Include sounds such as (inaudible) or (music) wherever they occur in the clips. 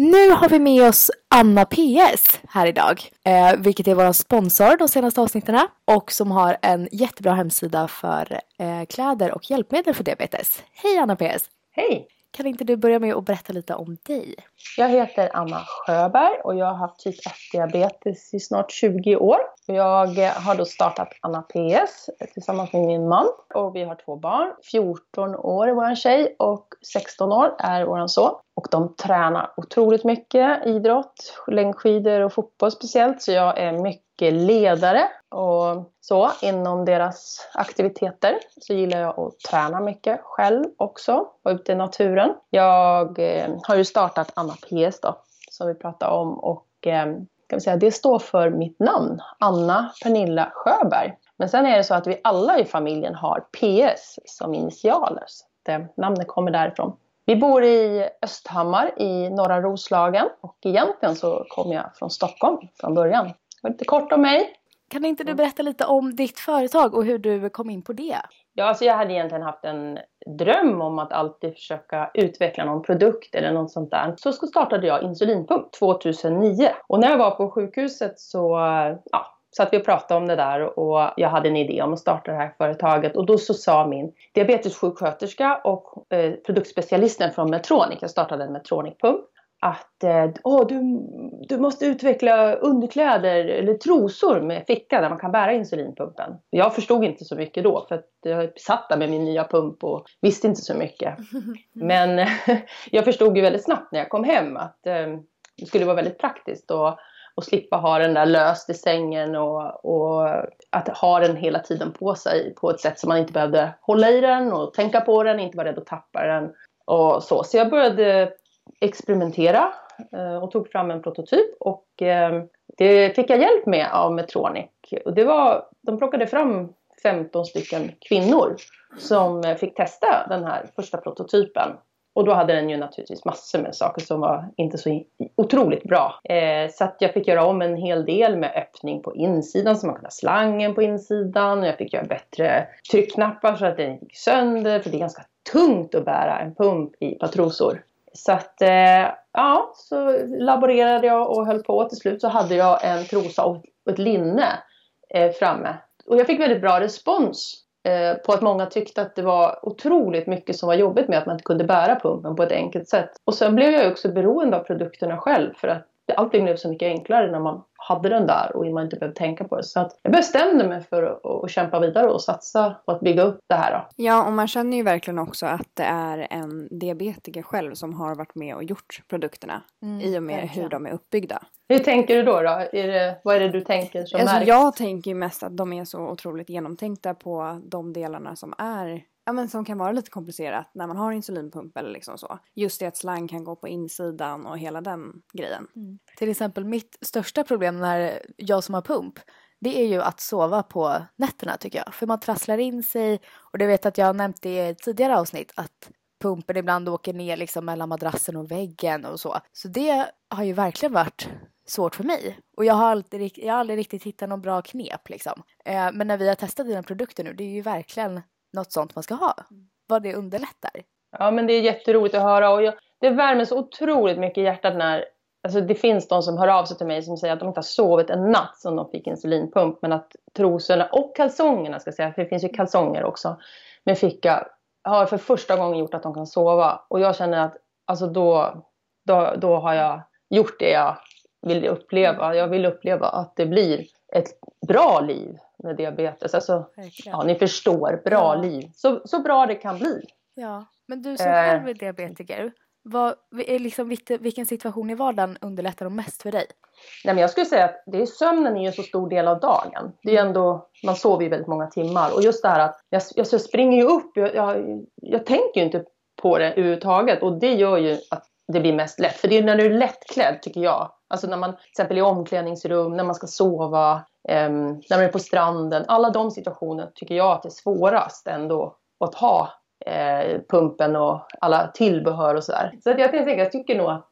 Nu har vi med oss Anna PS här idag, eh, vilket är vår sponsor de senaste avsnitten och som har en jättebra hemsida för eh, kläder och hjälpmedel för diabetes. Hej Anna PS! Hej! Kan inte du börja med att berätta lite om dig? Jag heter Anna Sjöberg och jag har haft typ 1-diabetes i snart 20 år. Jag eh, har då startat Anna PS tillsammans med min man och vi har två barn. 14 år är vår tjej och 16 år är vår son. Och de tränar otroligt mycket idrott, längdskidor och fotboll speciellt. Så jag är mycket ledare och så inom deras aktiviteter. Så gillar jag att träna mycket själv också, vara ute i naturen. Jag eh, har ju startat Anna PS då, som vi pratade om och eh, kan vi säga, det står för mitt namn, Anna Pernilla Sjöberg. Men sen är det så att vi alla i familjen har PS som initialer. Så det, eh, namnet kommer därifrån. Vi bor i Östhammar i norra Roslagen och egentligen så kom jag från Stockholm från början. Lite kort om mig. Kan inte du berätta lite om ditt företag och hur du kom in på det? Ja, alltså jag hade egentligen haft en dröm om att alltid försöka utveckla någon produkt eller något sånt där. Så startade jag Insulinpump 2009. Och när jag var på sjukhuset så ja, satt vi och pratade om det där och jag hade en idé om att starta det här företaget. Och då så sa min diabetessjuksköterska och eh, produktspecialisten från Medtronic, jag startade en Medtronic-pump, att oh, du, du måste utveckla underkläder eller trosor med ficka där man kan bära insulinpumpen. Jag förstod inte så mycket då för att jag satt där med min nya pump och visste inte så mycket. (laughs) Men (laughs) jag förstod ju väldigt snabbt när jag kom hem att eh, det skulle vara väldigt praktiskt och, och slippa ha den där löst i sängen och, och att ha den hela tiden på sig på ett sätt som man inte behövde hålla i den och tänka på den, inte vara rädd att tappa den och så. Så jag började experimentera eh, och tog fram en prototyp och eh, det fick jag hjälp med av Metronic. Och det var, de plockade fram 15 stycken kvinnor som eh, fick testa den här första prototypen. Och då hade den ju naturligtvis massor med saker som var inte så otroligt bra. Eh, så att jag fick göra om en hel del med öppning på insidan så man kunde ha slangen på insidan. Jag fick göra bättre tryckknappar så att den gick sönder för det är ganska tungt att bära en pump i patrosor. Så att eh, ja, så laborerade jag och höll på. Till slut så hade jag en trosa och ett linne eh, framme. Och jag fick väldigt bra respons eh, på att många tyckte att det var otroligt mycket som var jobbigt med att man inte kunde bära pumpen på ett enkelt sätt. Och sen blev jag också beroende av produkterna själv för att allting blev så mycket enklare när man hade den där och man inte behövde tänka på det. Så att jag bestämde mig för att, att kämpa vidare och satsa på att bygga upp det här. Då. Ja, och man känner ju verkligen också att det är en diabetiker själv som har varit med och gjort produkterna mm, i och med verkligen. hur de är uppbyggda. Hur tänker du då? då? Är det, vad är det du tänker som alltså, märks? Jag tänker mest att de är så otroligt genomtänkta på de delarna som är ja, men som kan vara lite komplicerat när man har insulinpump eller liksom så. Just det att slang kan gå på insidan och hela den grejen. Mm. Till exempel mitt största problem när jag som har pump det är ju att sova på nätterna tycker jag. För man trasslar in sig och det vet att jag har nämnt det i tidigare avsnitt att pumpen ibland åker ner liksom mellan madrassen och väggen och så. Så det har ju verkligen varit svårt för mig. Och jag har, alltid, jag har aldrig riktigt hittat någon bra knep liksom. Eh, men när vi har testat dina produkter nu, det är ju verkligen något sånt man ska ha. Vad det underlättar. Ja men det är jätteroligt att höra och jag, det värmer så otroligt mycket i hjärtat när Alltså det finns de som hör av sig till mig som säger att de inte har sovit en natt som de fick insulinpump men att trosorna och kalsongerna ska säga, för det finns ju kalsonger också med ficka har för första gången gjort att de kan sova och jag känner att alltså då, då, då har jag gjort det jag vill uppleva. Jag vill uppleva att det blir ett bra liv med diabetes. Alltså, ja, ni förstår, bra ja. liv. Så, så bra det kan bli. Ja, men du som själv är diabetiker, vad, är liksom, vilken situation i vardagen underlättar de mest för dig? Nej, men jag skulle säga att det är, sömnen är ju en så stor del av dagen. Det är ändå, man sover ju väldigt många timmar. Och just det här att jag, jag, jag springer ju upp, jag, jag, jag tänker ju inte på det överhuvudtaget. Och det gör ju att det blir mest lätt. För det är när du är lättklädd tycker jag. Alltså när man till exempel i omklädningsrum, när man ska sova, eh, när man är på stranden. Alla de situationer tycker jag att det är svårast ändå att ha eh, pumpen och alla tillbehör och sådär. Så att jag, jag tycker nog att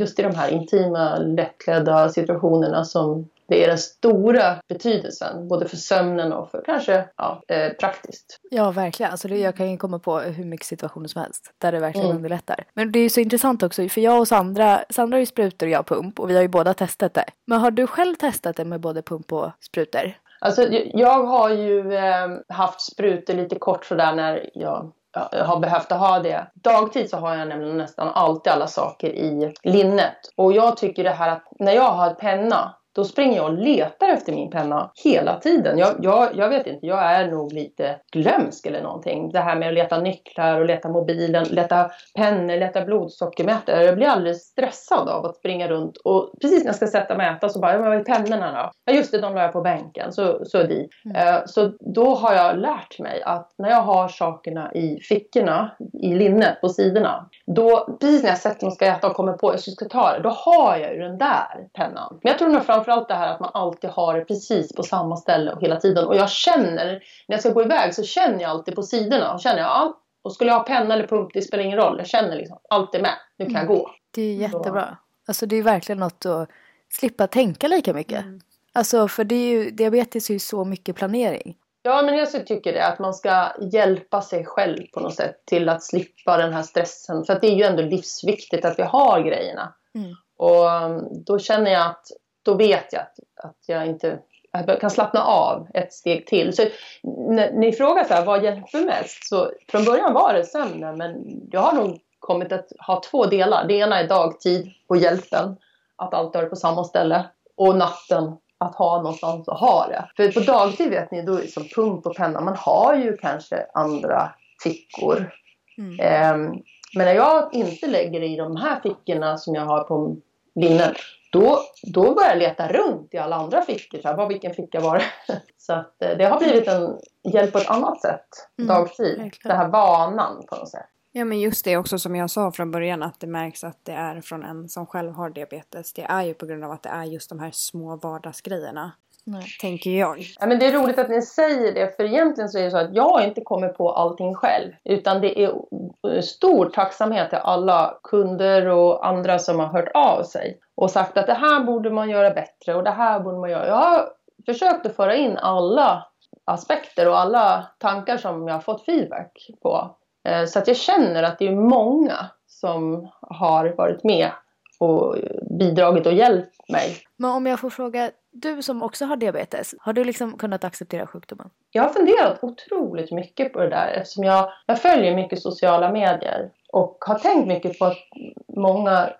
just i de här intima, lättklädda situationerna som det är den stora betydelsen, både för sömnen och för kanske ja, eh, praktiskt. Ja, verkligen. Alltså jag kan ju komma på hur mycket situationer som helst där det verkligen mm. underlättar. Men det är ju så intressant också, för jag och Sandra, Sandra har ju sprutor och jag pump och vi har ju båda testat det. Men har du själv testat det med både pump och sprutor? Alltså, jag har ju eh, haft sprutor lite kort sådär när jag har behövt ha det. Dagtid så har jag nämligen nästan alltid alla saker i linnet. Och jag tycker det här att när jag har penna då springer jag och letar efter min penna hela tiden. Jag, jag, jag vet inte, jag är nog lite glömsk eller någonting. Det här med att leta nycklar och leta mobilen, leta pennor, leta blodsockermätare. Jag blir alldeles stressad av att springa runt och precis när jag ska sätta och mäta så bara, vad är pennorna då? Ja just det, de la jag på bänken, så, så de. Mm. Uh, så då har jag lärt mig att när jag har sakerna i fickorna, i linnet på sidorna, då precis när jag sätter mig och ska äta och kommer på att jag ska ta det, då har jag ju den där pennan. Men jag tror nog framförallt det här att man alltid har det precis på samma ställe och hela tiden. Och jag känner, när jag ska gå iväg så känner jag alltid på sidorna. Och känner jag, ja, och skulle jag ha penna eller pump, det spelar ingen roll. Jag känner liksom, allt är med, nu kan mm. jag gå. Det är jättebra. Alltså det är verkligen något att slippa tänka lika mycket. Mm. Alltså för det är ju, diabetes är ju så mycket planering. Ja, men jag tycker det. Att man ska hjälpa sig själv på något sätt till att slippa den här stressen. För att det är ju ändå livsviktigt att vi har grejerna. Mm. Och um, då känner jag att då vet jag att, att jag inte jag kan slappna av ett steg till. Så när ni frågar så här, vad hjälper mest? Så från början var det sömnen, men jag har nog kommit att ha två delar. Det ena är dagtid och hjälpen, att allt är på samma ställe. Och natten, att ha någonstans att ha det. För på dagtid vet ni, då är det som pump och penna, man har ju kanske andra fickor. Mm. Eh, men när jag inte lägger det i de här fickorna som jag har på linnen, då, då börjar jag leta runt i alla andra fickor. Så här, vad, vilken ficka var det? (laughs) Så att, eh, det har blivit en hjälp på ett annat sätt mm, dagtid. Mm, Den här vanan på något sätt. Ja men just det också som jag sa från början att det märks att det är från en som själv har diabetes. Det är ju på grund av att det är just de här små vardagsgrejerna. Nej. Tänker jag. Ja, men det är roligt att ni säger det för egentligen så är det så att jag inte kommit på allting själv. Utan det är stor tacksamhet till alla kunder och andra som har hört av sig. Och sagt att det här borde man göra bättre och det här borde man göra. Jag har försökt att föra in alla aspekter och alla tankar som jag har fått feedback på. Eh, så att jag känner att det är många som har varit med och bidragit och hjälpt mig. Men om jag får fråga, du som också har diabetes, har du liksom kunnat acceptera sjukdomen? Jag har funderat otroligt mycket på det där eftersom jag, jag följer mycket sociala medier och har tänkt mycket på att många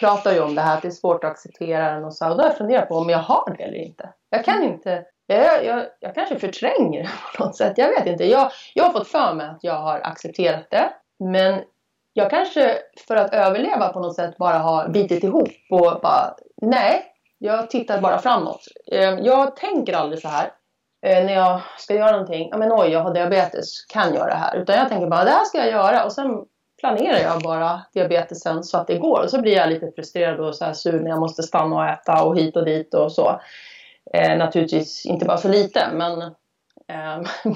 pratar ju om det här att det är svårt att acceptera den och så. Och då har jag funderat på om jag har det eller inte. Jag kan inte jag, jag, jag kanske förtränger (laughs) det på något sätt. Jag vet inte. Jag, jag har fått för mig att jag har accepterat det. Men jag kanske för att överleva på något sätt bara har bitit ihop och bara nej, jag tittar bara framåt. Ehm, jag tänker aldrig så här eh, när jag ska göra någonting. Ja men oj, jag har diabetes, kan göra det här. Utan jag tänker bara det här ska jag göra och sen planerar jag bara diabetesen så att det går. Och så blir jag lite frustrerad och så här sur när jag måste stanna och äta och hit och dit och så. Eh, naturligtvis inte bara för lite men ehm, (laughs)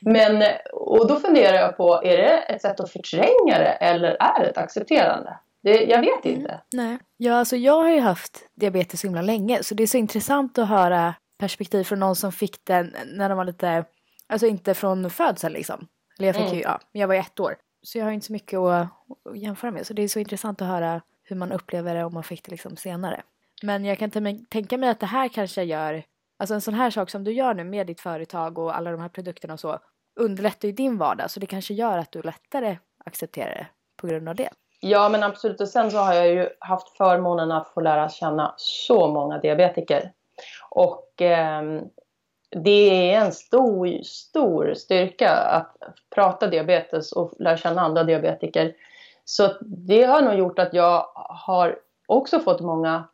men, och då funderar jag på, är det ett sätt att förtränga det eller är det ett accepterande? Det, jag vet mm. inte. Mm, nej. Ja, alltså jag har ju haft diabetes så himla länge så det är så intressant att höra perspektiv från någon som fick den när de var lite, alltså inte från födseln liksom. Eller jag fick mm. ju, ja, jag var ett år. Så jag har inte så mycket att, att jämföra med. Så det är så intressant att höra hur man upplever det om man fick det liksom senare. Men jag kan tänka mig att det här kanske gör Alltså en sån här sak som du gör nu med ditt företag och alla de här produkterna och så underlättar ju din vardag så det kanske gör att du lättare accepterar det på grund av det. Ja men absolut och sen så har jag ju haft förmånen att få lära känna så många diabetiker. Och eh, det är en stor, stor styrka att prata diabetes och lära känna andra diabetiker. Så det har nog gjort att jag har också fått många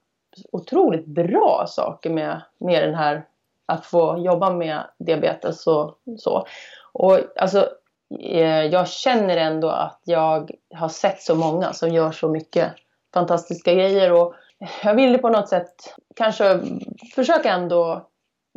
otroligt bra saker med, med den här att få jobba med diabetes och så. Och alltså, jag känner ändå att jag har sett så många som gör så mycket fantastiska grejer och jag ville på något sätt kanske försöka ändå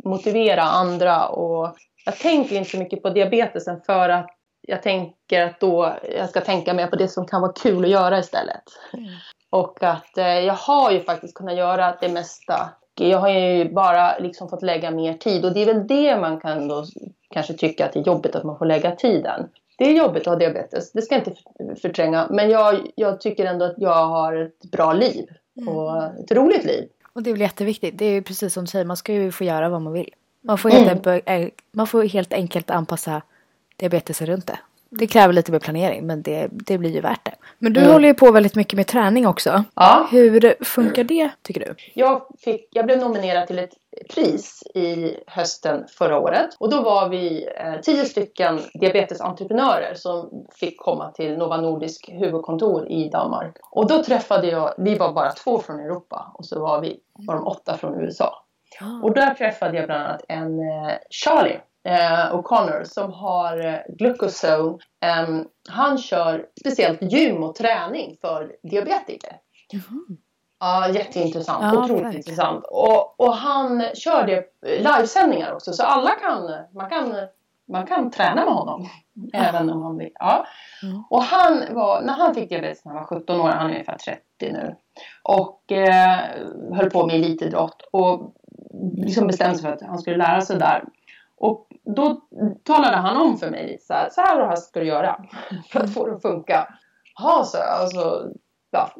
motivera andra och jag tänker inte så mycket på diabetesen för att jag tänker att då jag ska tänka mer på det som kan vara kul att göra istället. Mm. Och att eh, jag har ju faktiskt kunnat göra det mesta jag har ju bara liksom fått lägga mer tid och det är väl det man kan då kanske tycka att det är jobbigt att man får lägga tiden. Det är jobbigt att ha diabetes, det ska jag inte förtränga. Men jag, jag tycker ändå att jag har ett bra liv och mm. ett roligt liv. Och det är väl jätteviktigt. Det är ju precis som du säger, man ska ju få göra vad man vill. Man får helt, mm. enkelt, man får helt enkelt anpassa diabetesen runt det. Det kräver lite mer planering men det, det blir ju värt det. Men du mm. håller ju på väldigt mycket med träning också. Ja. Hur funkar det tycker du? Jag, fick, jag blev nominerad till ett pris i hösten förra året och då var vi eh, tio stycken diabetesentreprenörer som fick komma till Nova Nordisk huvudkontor i Danmark. Och då träffade jag, vi var bara två från Europa och så var vi var de åtta från USA. Ah. Och där träffade jag bland annat en eh, Charlie eh, O'Connor som har eh, Glucozone. Um, han kör speciellt gym och träning för diabetiker. Mm. Ja, jätteintressant. Ja, otroligt verkligen. intressant. Och, och han kör det livesändningar också så alla kan, man kan, man kan träna med honom. Ja. Även om man vill. Ja. Mm. Och han var, när han fick diabetes när han var 17 år, han är ungefär 30 nu. Och eh, höll på med elitidrott och liksom bestämde sig för att han skulle lära sig där. Och då talade han om för mig så här, så här och här ska du göra för att få det att funka. Ja, så alltså, ja,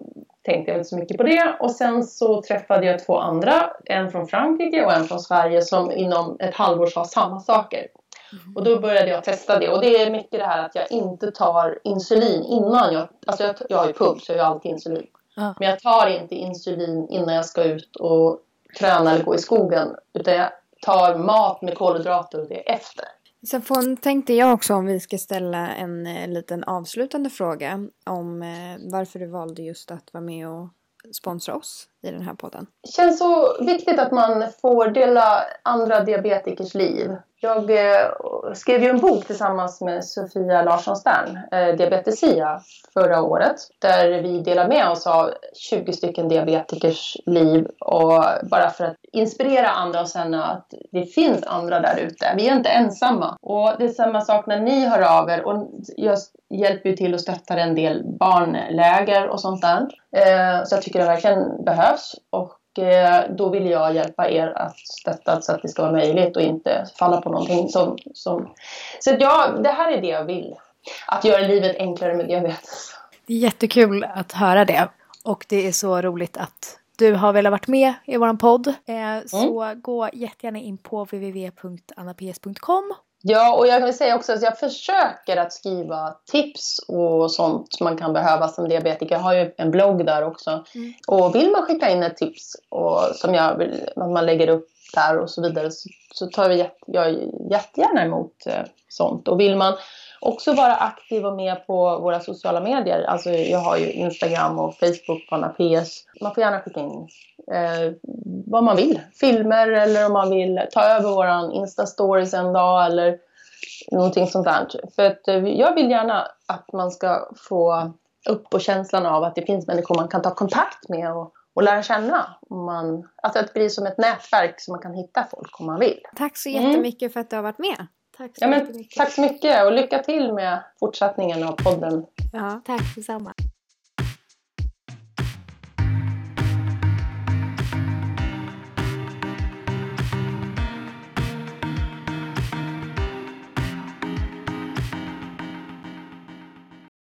tänkte jag inte så mycket på det. Och sen så träffade jag två andra, en från Frankrike och en från Sverige som inom ett halvår sa samma saker. Mm. Och då började jag testa det och det är mycket det här att jag inte tar insulin innan jag, alltså jag, jag har ju pump så jag har alltid insulin. Mm. Men jag tar inte insulin innan jag ska ut och träna eller gå i skogen utan jag tar mat med kolhydrater och det efter. Sen tänkte jag också om vi ska ställa en eh, liten avslutande fråga om eh, varför du valde just att vara med och sponsra oss i den här podden. Det känns så viktigt att man får dela andra diabetikers liv. Jag eh, skrev ju en bok tillsammans med Sofia Larsson Stern, eh, Diabetesia, förra året. Där vi delar med oss av 20 stycken diabetikers liv och bara för att inspirera andra och känna att det finns andra där ute. Vi är inte ensamma. Och det är samma sak när ni hör av er och jag hjälper ju till och stöttar en del barnläger och sånt där. Eh, så jag tycker det verkligen behövs. Och Eh, då vill jag hjälpa er att stötta så att det ska vara möjligt och inte falla på någonting som... som... Så ja, det här är det jag vill. Att göra livet enklare med diabetes. Det är jättekul att höra det. Och det är så roligt att du har velat vara med i vår podd. Eh, så mm. gå jättegärna in på www.annaps.com Ja, och jag vill säga också att jag försöker att skriva tips och sånt man kan behöva som diabetiker. Jag har ju en blogg där också. Mm. Och vill man skicka in ett tips och, som jag vill att man lägger upp där och så vidare så, så tar vi jag jättegärna emot eh, sånt. Och vill man också vara aktiv och med på våra sociala medier. Alltså jag har ju Instagram och Facebook på Anna PS. Man får gärna skicka in eh, vad man vill. Filmer eller om man vill ta över våran Insta-stories en dag eller någonting sånt där. För att eh, jag vill gärna att man ska få upp på känslan av att det finns människor man kan ta kontakt med och, och lära känna. Man, alltså att det blir som ett nätverk så man kan hitta folk om man vill. Tack så jättemycket mm. för att du har varit med. Tack så, ja, men, tack så mycket och lycka till med fortsättningen av podden. Ja, tack detsamma.